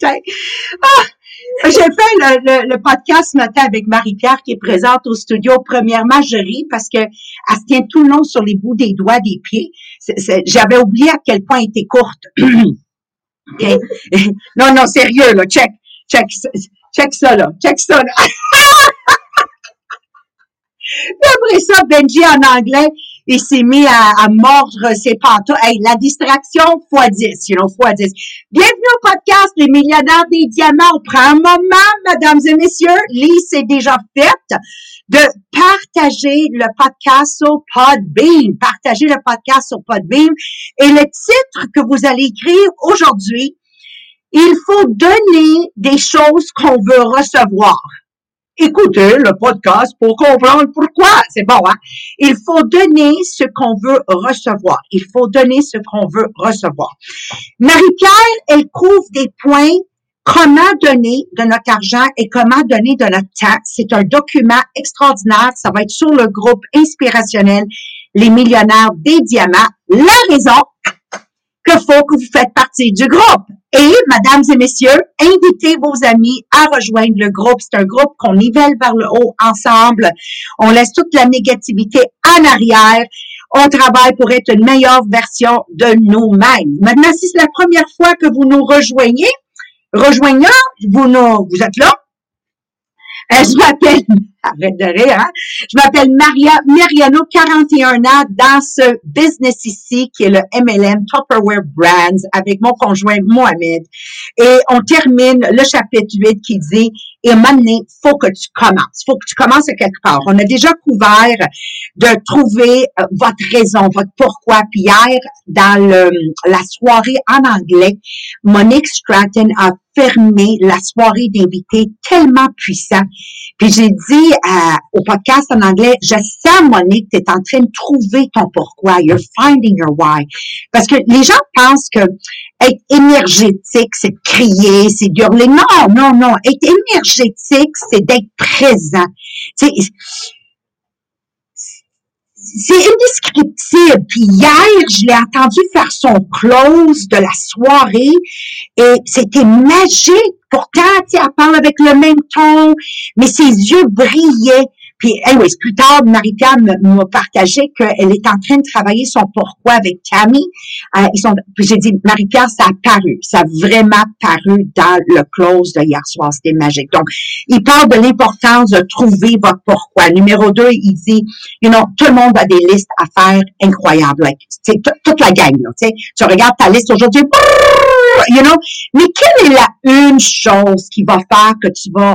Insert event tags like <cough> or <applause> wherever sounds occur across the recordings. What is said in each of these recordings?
<laughs> j'ai fait le, le, podcast ce matin avec Marie-Pierre qui est présente au studio. Premièrement, je ris parce que elle se tient tout le long sur les bouts des doigts des pieds. J'avais oublié à quel point elle était courte. <clears throat> <laughs> non, non, sérieux, là, check, check, check ça, là, check ça, là. <laughs> après ça, Benji en anglais, il s'est mis à, mordre ses pantoufles. Hey, la distraction fois 10, you know, fois 10. Bienvenue au podcast Les millionnaires des diamants. On prend un moment, mesdames et messieurs. Lise c'est déjà faite de partager le podcast sur Podbeam. Partager le podcast sur Podbeam. Et le titre que vous allez écrire aujourd'hui, il faut donner des choses qu'on veut recevoir écoutez le podcast pour comprendre pourquoi. C'est bon, hein? Il faut donner ce qu'on veut recevoir. Il faut donner ce qu'on veut recevoir. Marie-Pierre, elle couvre des points comment donner de notre argent et comment donner de notre temps. C'est un document extraordinaire. Ça va être sur le groupe inspirationnel Les millionnaires des diamants. La raison que faut que vous faites partie du groupe. Et, mesdames et messieurs, invitez vos amis à rejoindre le groupe. C'est un groupe qu'on nivelle vers le haut ensemble. On laisse toute la négativité en arrière. On travaille pour être une meilleure version de nous-mêmes. Maintenant, si c'est la première fois que vous nous rejoignez, rejoignez, vous, nous, vous êtes là. Euh, je m'appelle <laughs> arrête de rire, hein? Je m'appelle Maria Mariano, 41 ans, dans ce business ici qui est le MLM Tupperware Brands avec mon conjoint Mohamed. Et on termine le chapitre 8 qui dit et maintenant, faut que tu commences. Faut que tu commences quelque part. On a déjà couvert de trouver euh, votre raison, votre pourquoi. Puis hier, dans le, la soirée en anglais, Monique Stratton a fermé la soirée d'invités tellement puissant. Puis j'ai dit au podcast en anglais, je sens, Monique, tu es en train de trouver ton pourquoi. You're finding your why. Parce que les gens pensent que être énergétique, c'est de crier, c'est de hurler. Non, non, non. Être énergétique, c'est d'être présent. C'est, c'est indescriptible. Puis hier, je l'ai entendu faire son close de la soirée et c'était magique. Pourtant, elle parle avec le même ton, mais ses yeux brillaient. Puis, anyways, plus tard, Marie-Pierre m'a partagé qu'elle est en train de travailler son pourquoi avec Tammy. Euh, ils sont, puis j'ai dit, Marie-Pierre, ça a paru. Ça a vraiment paru dans le close de hier soir. C'était magique. Donc, il parle de l'importance de trouver votre pourquoi. Numéro deux, il dit, you know, tout le monde a des listes à faire incroyables. Like, toute la gang, là. Tu regardes ta liste aujourd'hui, you know. Mais quelle est la une chose qui va faire que tu vas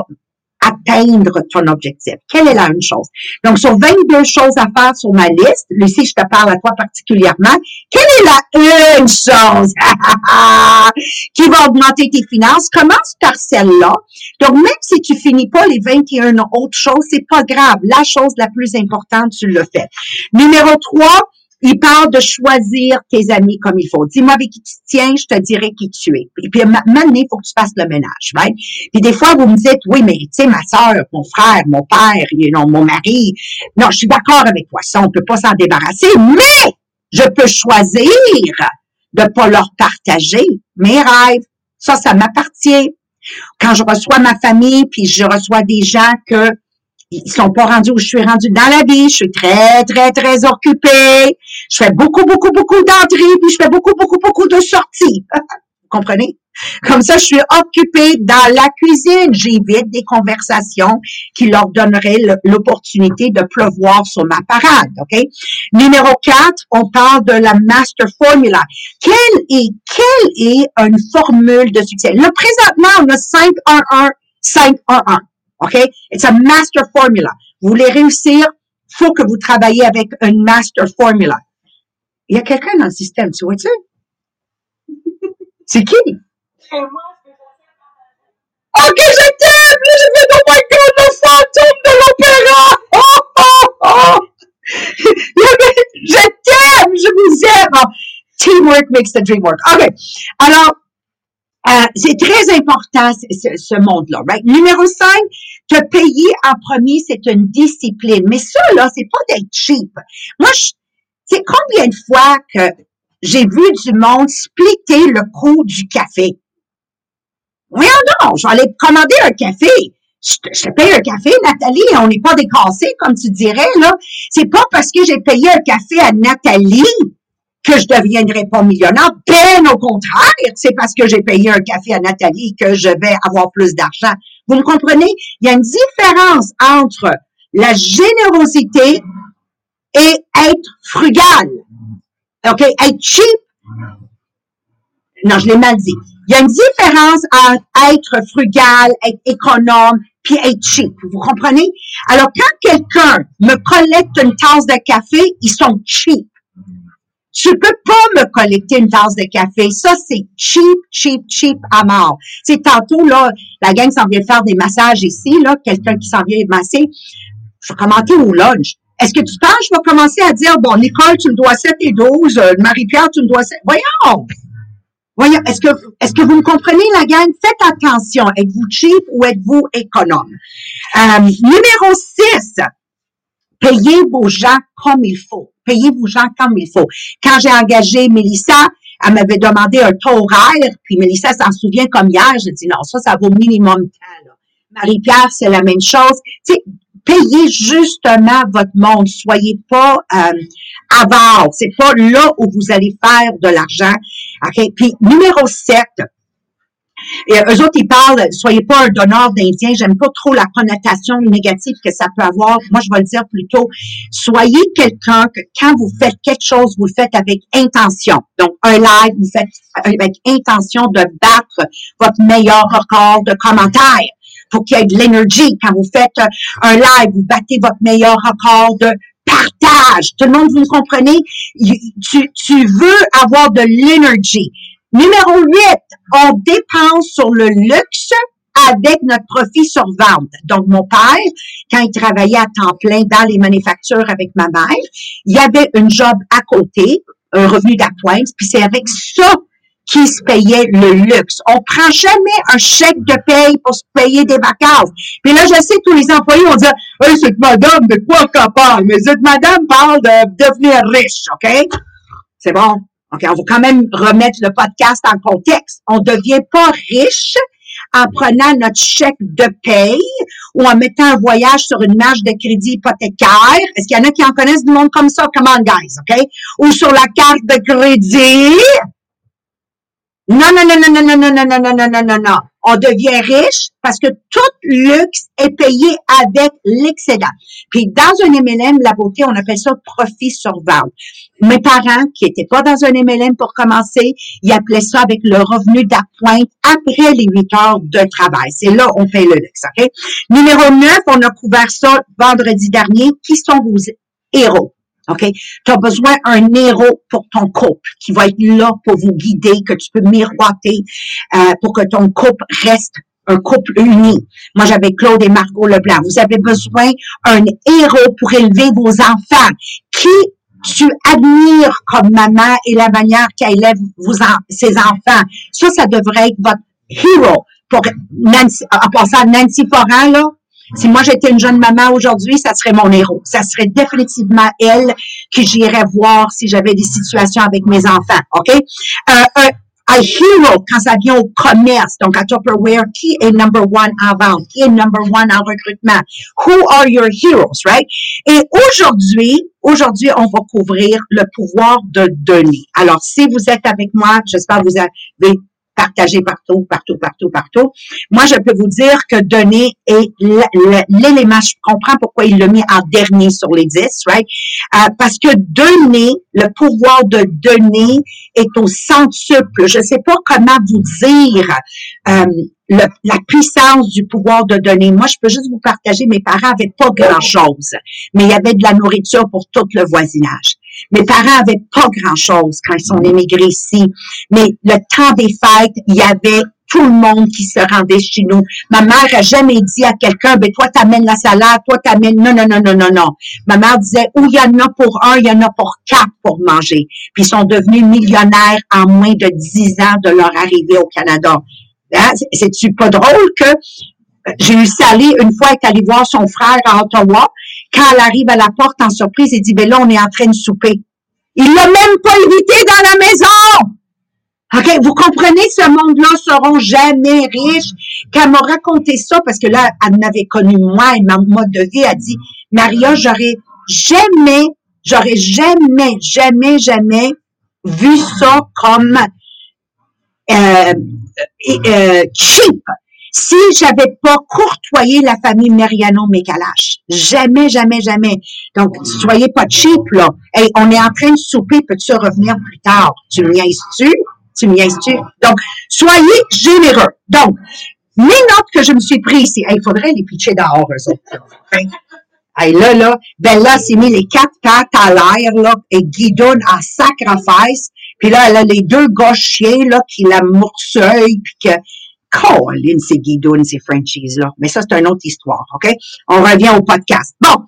atteindre ton objectif? Quelle est la une chose? Donc, sur 22 choses à faire sur ma liste, Lucie, je te parle à toi particulièrement, quelle est la une chose <laughs> qui va augmenter tes finances? Commence par celle-là. Donc, même si tu finis pas les 21 autres choses, c'est pas grave. La chose la plus importante, tu le fais. Numéro 3, il parle de choisir tes amis comme il faut. Dis-moi avec qui tu tiens, je te dirai qui tu es. Et puis maintenant, il faut que tu fasses le ménage. Puis des fois, vous me dites, oui, mais tu sais, ma soeur, mon frère, mon père, you mon mari. Non, je suis d'accord avec toi. Ça, on peut pas s'en débarrasser, mais je peux choisir de pas leur partager mes rêves. Ça, ça m'appartient. Quand je reçois ma famille, puis je reçois des gens que ils sont pas rendus où je suis rendue dans la vie. Je suis très, très, très occupée. Je fais beaucoup, beaucoup, beaucoup d'entrées, puis je fais beaucoup, beaucoup, beaucoup de sorties. <laughs> Vous comprenez? Comme ça, je suis occupée dans la cuisine. J'évite des conversations qui leur donneraient l'opportunité de pleuvoir sur ma parade, OK? Numéro 4, on parle de la master formula. Quelle est, quelle est une formule de succès? Là, présentement, on a 5 1 1 5 1 1 OK? It's a master formula. Vous voulez réussir, faut que vous travaillez avec une master formula. Il y a quelqu'un dans le système, tu vois-tu? C'est qui? Ok, je t'aime! Je fais, oh my god, le fantôme de l'opéra! Oh, oh, oh! je t'aime! Je vous aime! Teamwork makes the dream work. OK. Alors, euh, c'est très important, ce, monde-là. Right? Numéro 5, te payer en premier, c'est une discipline. Mais ça, là, c'est pas d'être cheap. Moi, c'est combien de fois que j'ai vu du monde splitter le coût du café? Oui ou non, je vais commander un café. Je te, je te paye un café, Nathalie, on n'est pas décassé, comme tu dirais, là. C'est pas parce que j'ai payé un café à Nathalie que je deviendrai pas millionnaire. Bien au contraire, c'est parce que j'ai payé un café à Nathalie que je vais avoir plus d'argent. Vous me comprenez? Il y a une différence entre la générosité et être frugal. OK? Être cheap. Non, je l'ai mal dit. Il y a une différence entre être frugal, être économe, puis être cheap. Vous comprenez? Alors, quand quelqu'un me collecte une tasse de café, ils sont cheap. Tu peux pas me collecter une tasse de café. Ça, c'est cheap, cheap, cheap à mort. C'est tantôt, là, la gang s'en vient faire des massages ici, là, quelqu'un qui s'en vient masser. Je vais commenter au lunch. Est-ce que tu penses que je vais commencer à dire, bon, Nicole, tu me dois 7 et 12, euh, Marie-Pierre, tu me dois 7. Voyons! Voyons, est-ce que, est-ce que vous me comprenez, la gang? Faites attention. Êtes-vous cheap ou êtes-vous économe? Euh, numéro 6. Payez vos gens comme il faut. Payez vos gens comme il faut. Quand j'ai engagé Mélissa, elle m'avait demandé un taux horaire, puis Mélissa s'en souvient comme hier. J'ai dit non, ça, ça vaut minimum temps. Marie-Pierre, c'est la même chose. Tu payez justement votre monde. Soyez pas euh, avare. C'est pas là où vous allez faire de l'argent. OK? Puis numéro 7, et eux autres, ils parlent, soyez pas un donneur d'Indien. J'aime pas trop la connotation négative que ça peut avoir. Moi, je vais le dire plutôt, soyez quelqu'un que quand vous faites quelque chose, vous le faites avec intention. Donc, un live, vous faites avec intention de battre votre meilleur record de commentaires pour qu'il y ait de l'énergie. Quand vous faites un live, vous battez votre meilleur record de partage. Tout le monde, vous comprenez? Tu veux avoir de l'énergie. Numéro 8, on dépense sur le luxe avec notre profit sur vente. Donc, mon père, quand il travaillait à temps plein dans les manufactures avec ma mère, il y avait une job à côté, un revenu d'appoint, puis c'est avec ça qu'il se payait le luxe. On prend jamais un chèque de paye pour se payer des vacances. Puis là, je sais, tous les employés vont dire, hey, cette madame, de quoi qu'elle parle? Mais cette madame parle de devenir riche, OK? C'est bon. OK, on va quand même remettre le podcast en contexte. On ne devient pas riche en prenant notre chèque de paye ou en mettant un voyage sur une marge de crédit hypothécaire. Est-ce qu'il y en a qui en connaissent du monde comme ça? Come on, guys, OK? Ou sur la carte de crédit. Non, non, non, non, non, non, non, non, non, non, non, non, non, non. On devient riche parce que tout luxe est payé avec l'excédent. Puis dans un MLM, la beauté, on appelle ça profit sur vente. Mes parents, qui étaient pas dans un MLM pour commencer, ils appelaient ça avec le revenu d'appointe après les huit heures de travail. C'est là on fait le luxe, OK? Numéro 9, on a couvert ça vendredi dernier. Qui sont vos héros? OK? Tu as besoin d'un héros pour ton couple qui va être là pour vous guider, que tu peux miroiter euh, pour que ton couple reste un couple uni. Moi, j'avais Claude et Margot Leblanc. Vous avez besoin d'un héros pour élever vos enfants. Qui tu admires comme maman et la manière qu'elle élève vos ses enfants. Ça, ça devrait être votre héros. Pour Nancy, en passant à Nancy Foran, là, si moi j'étais une jeune maman aujourd'hui, ça serait mon héros. Ça serait définitivement elle que j'irais voir si j'avais des situations avec mes enfants. OK? Euh, un hero quand ça vient au commerce, donc à Tupperware, qui est number one en vente, qui est number one en recrutement. Who are your heroes, right? Et aujourd'hui, aujourd'hui, on va couvrir le pouvoir de donner. Alors, si vous êtes avec moi, j'espère que vous avez partagé partout, partout, partout, partout. Moi, je peux vous dire que donner est l'élément, je comprends pourquoi il l'a mis en dernier sur les 10, right? Euh, parce que donner, le pouvoir de donner est au centuple. Je ne sais pas comment vous dire euh, la puissance du pouvoir de donner. Moi, je peux juste vous partager, mes parents avaient pas grand-chose, mais il y avait de la nourriture pour tout le voisinage. Mes parents avaient pas grand-chose quand ils sont émigrés ici, mais le temps des fêtes, il y avait tout le monde qui se rendait chez nous. Ma mère a jamais dit à quelqu'un, ben toi t'amènes la salade, toi t'amènes, non, non, non, non, non, non. Ma mère disait, où il y en a pour un, il y en a pour quatre pour manger. Puis ils sont devenus millionnaires en moins de dix ans de leur arrivée au Canada. Hein? C'est-tu pas drôle que euh, j'ai eu Sally, une fois, est allée voir son frère à Ottawa. Quand elle arrive à la porte en surprise, il dit, ben là, on est en train de souper. Il l'a même pas invité dans la maison! OK, vous comprenez, ce monde-là seront jamais riches. Quand m'a raconté ça, parce que là, elle m'avait connu moi, et m'a vie, elle dit, Maria, j'aurais jamais, j'aurais jamais, jamais, jamais vu ça comme euh, euh, cheap si j'avais pas courtoyé la famille Mariano Mécalache. Jamais, jamais, jamais. Donc, soyez pas cheap, là. Hey, on est en train de souper, peux-tu revenir plus tard? Tu me tu Tu me tu Donc, soyez généreux. Donc, mes notes que je me suis prises, c'est, il faudrait les pitcher dehors, eux autres. Hey, là, là, Bella s'est mis les quatre pattes à l'air, là, et Guidoune en sacrifice. Puis là, elle a les deux gauchers, là, qui la morceuillent, puis que, Colin, ces franchises là. Mais ça, c'est une autre histoire, OK? On revient au podcast. Bon.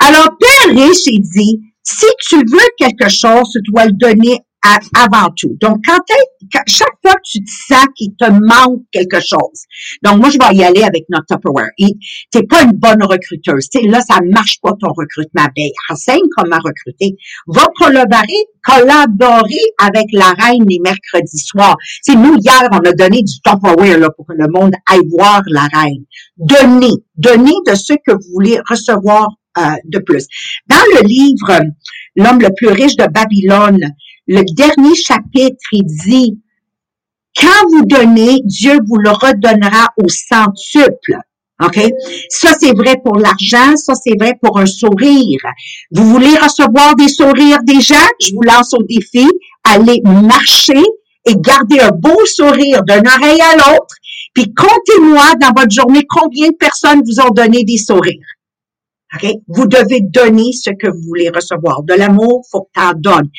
Alors, Père Riche, il dit, si tu veux quelque chose, tu dois le donner avant tout. Donc, quand, chaque fois que tu te sens qu'il te manque quelque chose, donc moi, je vais y aller avec notre Tupperware. T'es pas une bonne recruteuse. T'sais, là, ça marche pas ton recrutement. Ben, enseigne comment recruter. Va collaborer, collaborer avec la reine les mercredis soirs. C'est nous, hier, on a donné du Tupperware là, pour que le monde aille voir la reine. Donnez, donnez de ce que vous voulez recevoir euh, de plus. Dans le livre L'homme le plus riche de Babylone, le dernier chapitre, il dit, quand vous donnez, Dieu vous le redonnera au centuple. OK? Ça, c'est vrai pour l'argent, ça, c'est vrai pour un sourire. Vous voulez recevoir des sourires des gens? Je vous lance au défi. Allez marcher et garder un beau sourire d'une oreille à l'autre. Puis comptez-moi dans votre journée combien de personnes vous ont donné des sourires. OK? Vous devez donner ce que vous voulez recevoir. De l'amour, faut que tu en donnes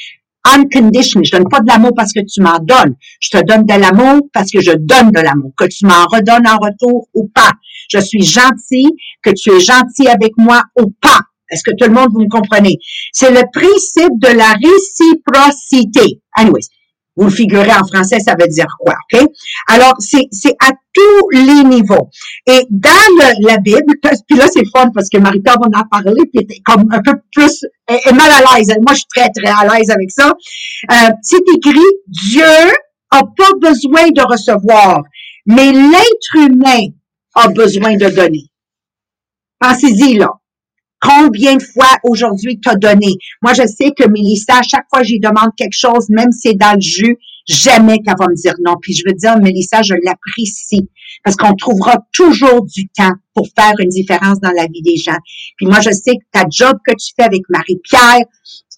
unconditional. Je donne pas de l'amour parce que tu m'en donnes. Je te donne de l'amour parce que je donne de l'amour. Que tu m'en redonnes en retour ou pas. Je suis gentil, que tu es gentil avec moi ou pas. Est-ce que tout le monde, vous me comprenez? C'est le principe de la réciprocité. Anyways, vous le figurez en français, ça veut dire quoi, OK? Alors, c'est, c'est à tous les niveaux. Et dans la Bible, puis là, c'est fun parce que Marita va en parler, puis est comme un peu plus, elle est mal à l'aise. Moi, je suis très, très à l'aise avec ça. Euh, c'est écrit, Dieu a pas besoin de recevoir, mais l'être humain a besoin de donner. Pensez-y, là. Combien de fois aujourd'hui t'as donné? Moi, je sais que Mélissa, à chaque fois que j'y demande quelque chose, même si c'est dans le jus, jamais qu'elle va me dire non. Puis je veux dire, Mélissa, je l'apprécie parce qu'on trouvera toujours du temps pour faire une différence dans la vie des gens. Puis moi, je sais que ta job que tu fais avec Marie-Pierre,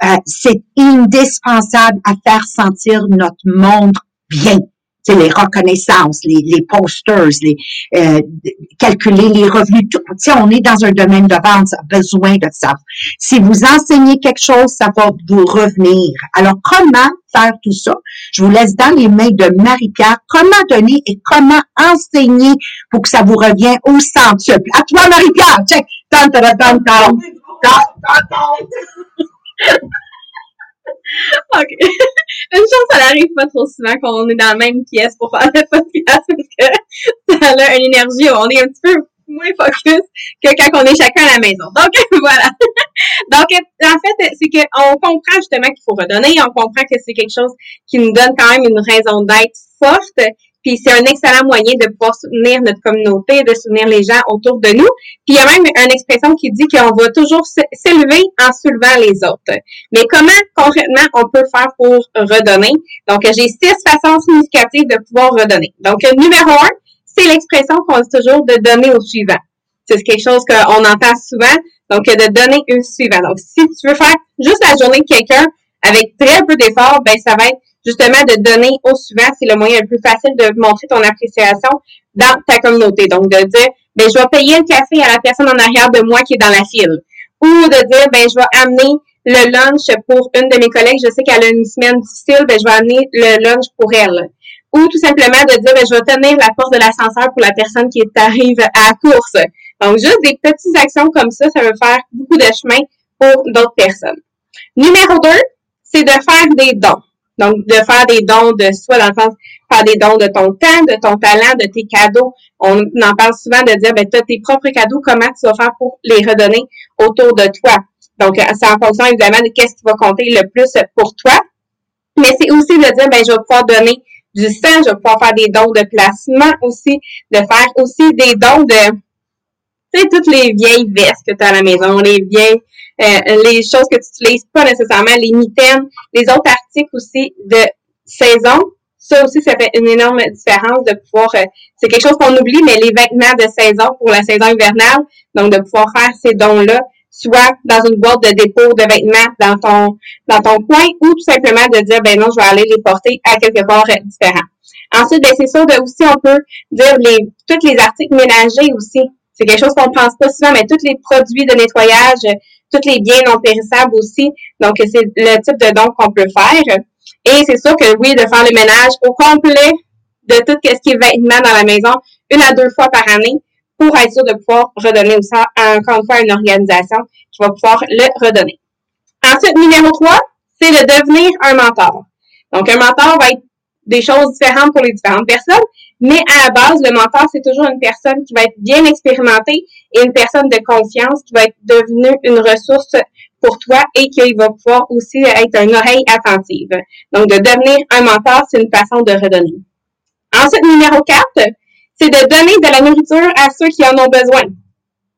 euh, c'est indispensable à faire sentir notre monde bien les reconnaissances, les, les posters, les euh, calculer les revenus. Tout, on est dans un domaine de vente, ça a besoin de ça. Si vous enseignez quelque chose, ça va vous revenir. Alors, comment faire tout ça? Je vous laisse dans les mains de Marie-Pierre comment donner et comment enseigner pour que ça vous revienne au centre. À toi, Marie-Pierre! Check! <laughs> OK. <laughs> Une chose, ça n'arrive pas trop souvent qu'on est dans la même pièce pour faire le podcast parce que <laughs> ça a une énergie, on est un petit peu moins focus que quand on est chacun à la maison. Donc, voilà. Donc, en fait, c'est qu'on comprend justement qu'il faut redonner, on comprend que c'est quelque chose qui nous donne quand même une raison d'être forte, puis c'est un excellent moyen de pouvoir soutenir notre communauté, de soutenir les gens autour de nous. Puis il y a même une expression qui dit qu'on va toujours s'élever en soulevant les autres. Mais comment concrètement on peut faire pour redonner? Donc j'ai six façons significatives de pouvoir redonner. Donc numéro un, c'est l'expression qu'on dit toujours de donner au suivant. C'est quelque chose qu'on entend souvent. Donc de donner au suivant. Donc si tu veux faire juste la journée de quelqu'un avec très peu d'efforts, ben ça va être justement de donner au suivant, c'est le moyen le plus facile de montrer ton appréciation dans ta communauté. Donc, de dire, ben, je vais payer le café à la personne en arrière de moi qui est dans la file. Ou de dire, ben, je vais amener le lunch pour une de mes collègues, je sais qu'elle a une semaine difficile, ben, je vais amener le lunch pour elle. Ou tout simplement de dire, ben, je vais tenir la porte de l'ascenseur pour la personne qui arrive à la course. Donc, juste des petites actions comme ça, ça veut faire beaucoup de chemin pour d'autres personnes. Numéro deux, c'est de faire des dons. Donc, de faire des dons de soi, dans le sens, faire des dons de ton temps, de ton talent, de tes cadeaux. On en parle souvent de dire, ben, tu tes propres cadeaux, comment tu vas faire pour les redonner autour de toi? Donc, c'est en fonction, évidemment, de qu'est-ce qui va compter le plus pour toi. Mais c'est aussi de dire, ben, je vais pouvoir donner du sang, je vais pouvoir faire des dons de placement aussi, de faire aussi des dons de, toutes les vieilles vestes que tu as à la maison, les vieilles, euh, les choses que tu n'utilises pas nécessairement, les mitaines, les autres articles aussi de saison. Ça aussi, ça fait une énorme différence de pouvoir, euh, c'est quelque chose qu'on oublie, mais les vêtements de saison pour la saison hivernale, donc de pouvoir faire ces dons-là, soit dans une boîte de dépôt de vêtements dans ton dans ton coin ou tout simplement de dire ben non je vais aller les porter à quelque part euh, différent. Ensuite ben c'est sûr de aussi on peut dire les tous les articles ménagers aussi. C'est quelque chose qu'on pense pas souvent mais tous les produits de nettoyage, tous les biens non périssables aussi. Donc c'est le type de don qu'on peut faire. Et c'est sûr que oui de faire le ménage au complet de tout ce qui est vêtements dans la maison une à deux fois par année pour être sûr de pouvoir redonner aussi, encore une fois, à une organisation qui va pouvoir le redonner. Ensuite, numéro 3, c'est de devenir un mentor. Donc, un mentor va être des choses différentes pour les différentes personnes, mais à la base, le mentor, c'est toujours une personne qui va être bien expérimentée et une personne de confiance qui va être devenue une ressource pour toi et qui va pouvoir aussi être une oreille attentive. Donc, de devenir un mentor, c'est une façon de redonner. Ensuite, numéro 4, c'est de donner de la nourriture à ceux qui en ont besoin.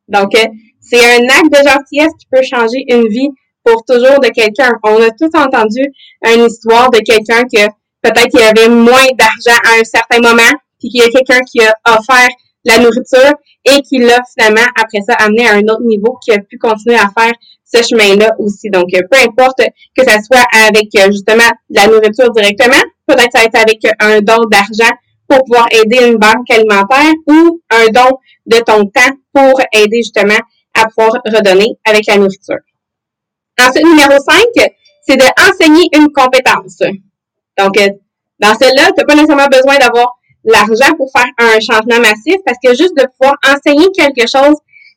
Donc, euh, c'est un acte de gentillesse qui peut changer une vie pour toujours de quelqu'un. On a tous entendu une histoire de quelqu'un que peut-être qu'il avait moins d'argent à un certain moment, puis qu'il y a quelqu'un qui a offert la nourriture et qui l'a finalement, après ça, amené à un autre niveau, qui a pu continuer à faire ce chemin-là aussi. Donc, euh, peu importe que ça soit avec euh, justement la nourriture directement, peut-être ça va être avec un don d'argent pour pouvoir aider une banque alimentaire ou un don de ton temps pour aider justement à pouvoir redonner avec la nourriture. Ensuite, numéro 5, c'est d'enseigner une compétence. Donc, euh, dans celle-là, tu n'as pas nécessairement besoin d'avoir l'argent pour faire un changement massif parce que juste de pouvoir enseigner quelque chose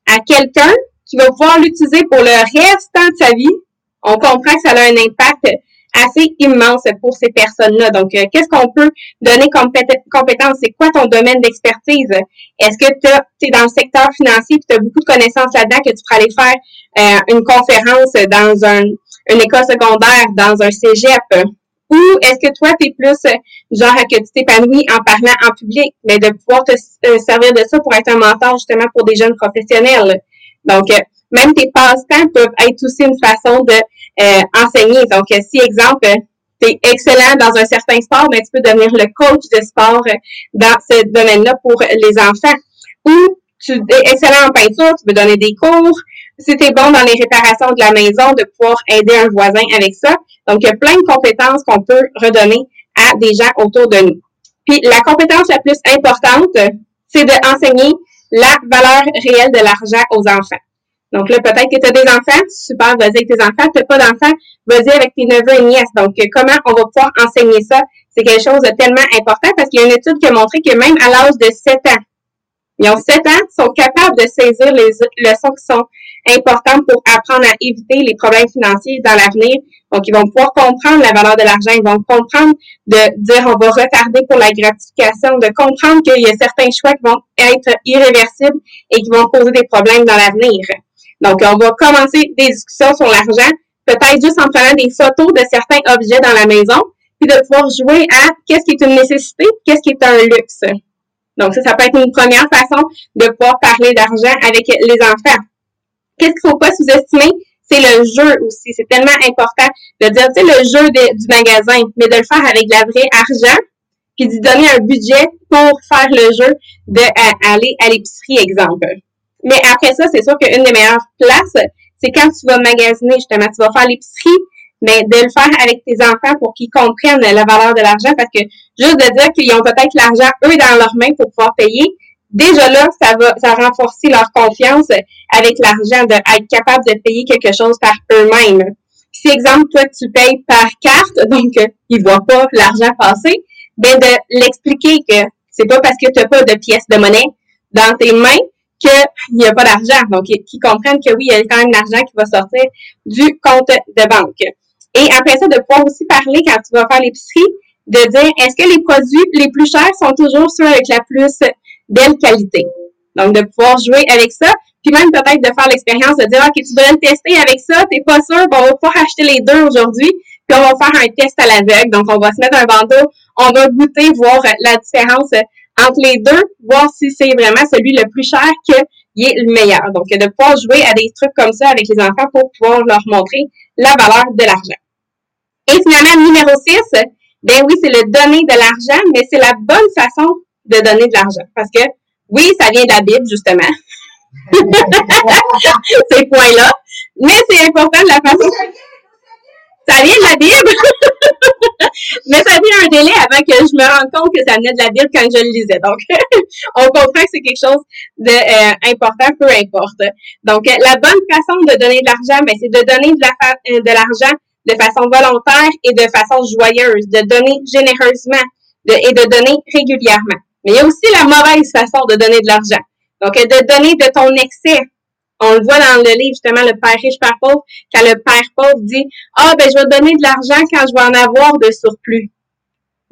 à quelqu'un qui va pouvoir l'utiliser pour le restant de sa vie, on comprend que ça a un impact assez immense pour ces personnes-là. Donc, euh, qu'est-ce qu'on peut donner comme compétence? C'est quoi ton domaine d'expertise? Est-ce que tu es dans le secteur financier et tu as beaucoup de connaissances là-dedans que tu pourrais aller faire euh, une conférence dans un, une école secondaire, dans un cégep? Ou est-ce que toi, tu es plus genre que tu t'épanouis en parlant en public, mais de pouvoir te euh, servir de ça pour être un mentor justement pour des jeunes professionnels? Donc, même tes passe-temps peuvent être aussi une façon de euh, enseigner. Donc, si, exemple, tu es excellent dans un certain sport, mais tu peux devenir le coach de sport dans ce domaine-là pour les enfants. Tu es excellent en peinture, tu peux donner des cours. Si tu es bon dans les réparations de la maison, de pouvoir aider un voisin avec ça. Donc, il y a plein de compétences qu'on peut redonner à des gens autour de nous. Puis, la compétence la plus importante, c'est d'enseigner la valeur réelle de l'argent aux enfants. Donc là, peut-être que tu as des enfants, super, vas-y avec tes enfants. Tu pas d'enfants, vas-y avec tes neveux et nièces. Donc, comment on va pouvoir enseigner ça? C'est quelque chose de tellement important parce qu'il y a une étude qui a montré que même à l'âge de 7 ans, ils ont 7 ans, sont capables de saisir les leçons qui sont importantes pour apprendre à éviter les problèmes financiers dans l'avenir. Donc, ils vont pouvoir comprendre la valeur de l'argent. Ils vont comprendre de dire on va retarder pour la gratification, de comprendre qu'il y a certains choix qui vont être irréversibles et qui vont poser des problèmes dans l'avenir. Donc, on va commencer des discussions sur l'argent, peut-être juste en prenant des photos de certains objets dans la maison, puis de pouvoir jouer à qu'est-ce qui est une nécessité, qu'est-ce qui est un luxe. Donc, ça, ça peut être une première façon de pouvoir parler d'argent avec les enfants. Qu'est-ce qu'il ne faut pas sous-estimer? C'est le jeu aussi. C'est tellement important de dire, tu sais, le jeu du magasin, mais de le faire avec de la vraie argent, puis d'y donner un budget pour faire le jeu d'aller à l'épicerie, exemple. Mais après ça, c'est sûr qu'une des meilleures places, c'est quand tu vas magasiner, justement, tu vas faire l'épicerie, mais de le faire avec tes enfants pour qu'ils comprennent la valeur de l'argent, parce que juste de dire qu'ils ont peut-être l'argent, eux, dans leurs mains pour pouvoir payer, déjà là, ça va, ça renforcer leur confiance avec l'argent, d'être capable de payer quelque chose par eux-mêmes. Si, exemple, toi, tu payes par carte, <laughs> donc ils voient pas l'argent passer, ben de l'expliquer que c'est pas parce que tu n'as pas de pièces de monnaie dans tes mains qu'il n'y a pas d'argent. Donc, qu'ils comprennent que oui, il y a quand même l'argent qui va sortir du compte de banque. Et après ça, de pouvoir aussi parler quand tu vas faire l'épicerie, de dire est-ce que les produits les plus chers sont toujours ceux avec la plus belle qualité? Donc, de pouvoir jouer avec ça, puis même peut-être de faire l'expérience de dire, OK, tu devrais le tester avec ça, t'es pas sûr, bon, on va pouvoir acheter les deux aujourd'hui, puis on va faire un test à l'aveugle. Donc, on va se mettre un bandeau, on va goûter, voir la différence entre les deux, voir si c'est vraiment celui le plus cher qui est le meilleur. Donc, de pouvoir jouer à des trucs comme ça avec les enfants pour pouvoir leur montrer la valeur de l'argent. Et finalement, numéro 6, ben oui, c'est le donner de l'argent, mais c'est la bonne façon de donner de l'argent. Parce que, oui, ça vient de la Bible, justement. <laughs> Ces points-là. Mais c'est important de la façon. Ça vient de la Bible. <laughs> Mais ça a un délai avant que je me rende compte que ça venait de la Bible quand je le lisais. Donc, <laughs> on comprend que c'est quelque chose d'important, euh, peu importe. Donc, la bonne façon de donner de l'argent, ben, c'est de donner de euh, l'argent de façon volontaire et de façon joyeuse, de donner généreusement et de donner régulièrement. Mais il y a aussi la mauvaise façon de donner de l'argent. Donc, de donner de ton excès. On le voit dans le livre, justement, le Père riche, Père pauvre, quand le Père pauvre dit Ah, ben, je vais donner de l'argent quand je vais en avoir de surplus.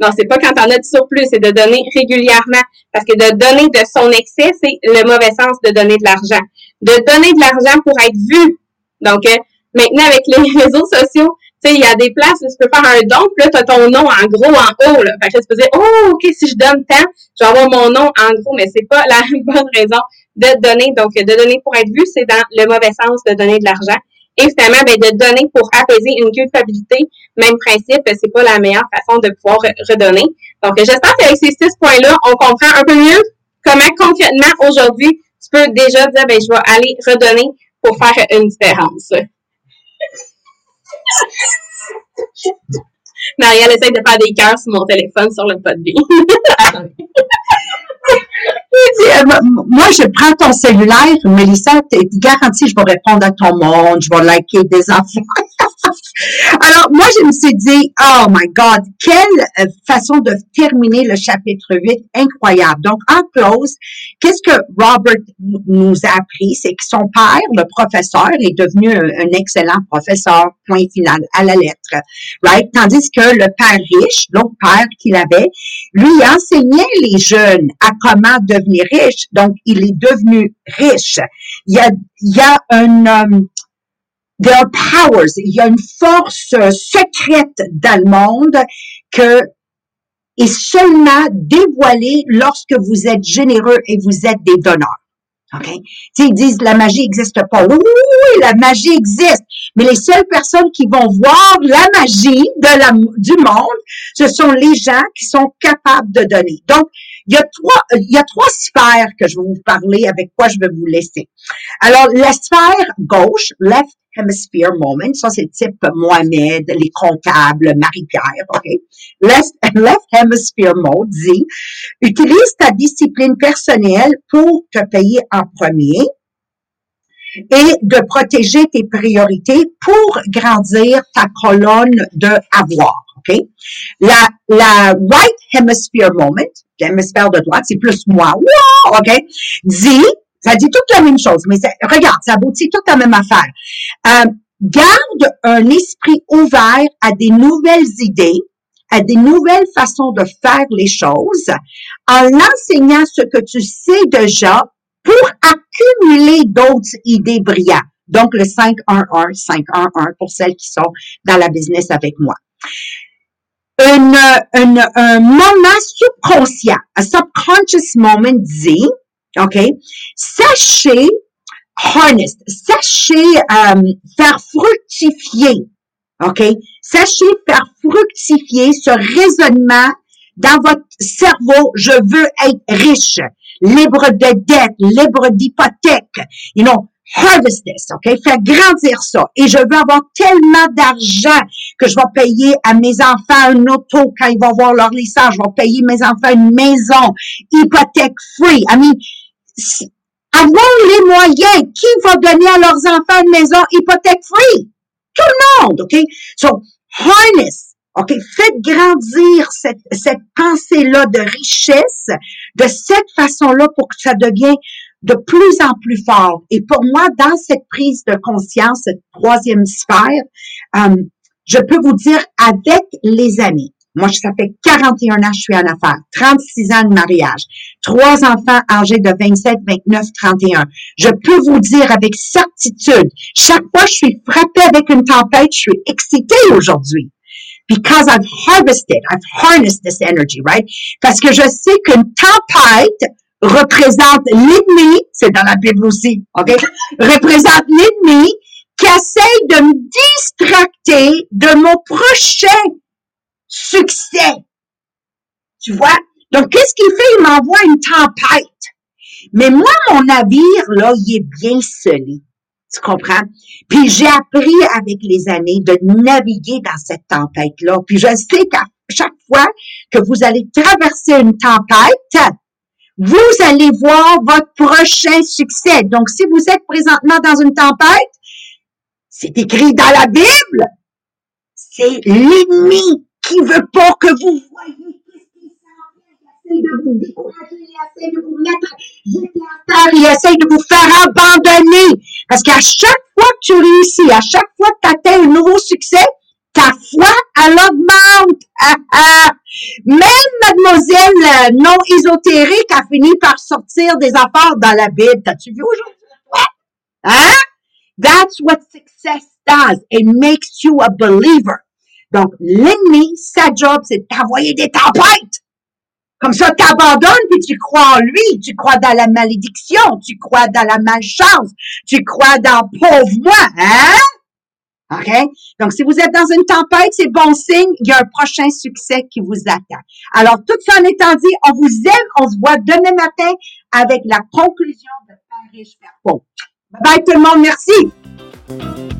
Non, c'est pas quand en as de surplus, c'est de donner régulièrement. Parce que de donner de son excès, c'est le mauvais sens de donner de l'argent. De donner de l'argent pour être vu. Donc, euh, maintenant, avec les <laughs> réseaux sociaux, tu sais, il y a des places où tu peux faire un don, puis là, tu as ton nom en gros en haut. Là. Fait que là, tu peux dire, oh, OK, si je donne tant, je vais avoir mon nom en gros, mais c'est pas la <laughs> bonne raison de donner. Donc, de donner pour être vu, c'est dans le mauvais sens de donner de l'argent. Et finalement, ben, de donner pour apaiser une culpabilité, même principe, c'est pas la meilleure façon de pouvoir redonner. Donc, j'espère qu'avec ces six points-là, on comprend un peu mieux comment concrètement aujourd'hui, tu peux déjà dire, ben, je vais aller redonner pour faire une différence. Marielle essaie de faire des cœurs sur mon téléphone sur le pot de. <laughs> Euh, moi, je prends ton cellulaire, Mélissa, t'es garantie, je vais répondre à ton monde, je vais liker des enfants. Alors, moi, je me suis dit, oh my God, quelle euh, façon de terminer le chapitre 8, incroyable. Donc, en close, qu'est-ce que Robert nous a appris? C'est que son père, le professeur, est devenu un, excellent professeur, point final, à la lettre, right? Tandis que le père riche, l'autre père qu'il avait, lui enseignait les jeunes à comment devenir riche. Donc, il est devenu riche. Il y a, il y a un, euh, there are powers. Il y a une force secrète dans le monde que est seulement dévoilée lorsque vous êtes généreux et vous êtes des donneurs. OK? ils disent la magie n'existe pas. Oui, oui, la magie existe. Mais les seules personnes qui vont voir la magie de la, du monde, ce sont les gens qui sont capables de donner. Donc, il y a trois, il y a trois sphères que je vais vous parler, avec quoi je vais vous laisser. Alors, la sphère gauche, left hemisphere moment, ça c'est type Mohamed, les comptables, Marie-Pierre, OK? Left, <laughs> left hemisphere mode dit, utilise ta discipline personnelle pour te payer en premier et de protéger tes priorités pour grandir ta colonne de avoir. La, la hemisphere moment, l'hémisphère de droite, c'est plus moi, wow, OK? Dit, ça dit toute la même chose, mais regarde, ça aboutit toute la même affaire. Euh, garde un esprit ouvert à des nouvelles idées, à des nouvelles façons de faire les choses, en enseignant ce que tu sais déjà pour accumuler d'autres idées brillantes. Donc, le 511, 511 pour celles qui sont dans la business avec moi un moment subconscient, un subconscious moment dit, OK, sachez harness, sachez euh, faire fructifier, OK, sachez faire fructifier ce raisonnement dans votre cerveau, je veux être riche, libre de dette, libre d'hypothèque, you know, harvest this, OK? Faire grandir ça. Et je veux avoir tellement d'argent que je vais payer à mes enfants un auto quand ils vont voir leur licence. Je vais payer mes enfants une maison, hypothèque free. I mean, avoir les moyens. Qui va donner à leurs enfants une maison hypothèque free? Tout le monde, OK? So, harness. OK? Faites grandir cette, cette pensée-là de richesse de cette façon-là pour que ça devienne de plus en plus fort. Et pour moi, dans cette prise de conscience, cette troisième sphère, euh, je peux vous dire avec les années, moi, ça fait 41 ans que je suis en affaires, 36 ans de mariage, trois enfants âgés de 27, 29, 31. Je peux vous dire avec certitude, chaque fois que je suis frappée avec une tempête, je suis excitée aujourd'hui. because I've harvested, I've harnessed this energy, right? Parce que je sais qu'une tempête représente l'ennemi, c'est dans la Bible aussi, OK? représente l'ennemi qui essaye de me distracter de mon prochain succès. Tu vois? Donc, qu'est-ce qu'il fait? Il m'envoie une tempête. Mais moi, mon navire, là, il est bien scellé. Tu comprends? Puis j'ai appris avec les années de naviguer dans cette tempête-là. Puis je sais qu'à chaque fois que vous allez traverser une tempête, vous allez voir votre prochain succès. Donc, si vous êtes présentement dans une tempête, c'est écrit dans la Bible. C'est l'ennemi qui veut pas que vous voyez il essaie de vous décourager, il essaie de vous mettre à terre, il essaie de vous faire abandonner. Parce qu'à chaque fois que tu réussis, à chaque fois que tu atteins un nouveau succès, ta foi, elle augmente. Même mademoiselle euh, non ésotérique a fini par sortir des affaires dans la Bible. T'as-tu vu aujourd'hui? Hein? That's what success does. It makes you a believer. Donc, l'ennemi, sa job, c'est de des tempêtes. Comme ça, tu abandonnes puis tu crois en lui, tu crois dans la malédiction, tu crois dans la malchance, tu crois dans pauvre moi, hein? Donc, si vous êtes dans une tempête, c'est bon signe, il y a un prochain succès qui vous attend. Alors, tout ça en étant dit, on vous aime, on se voit demain matin avec la conclusion de Père riche. Bye bye tout le monde, merci!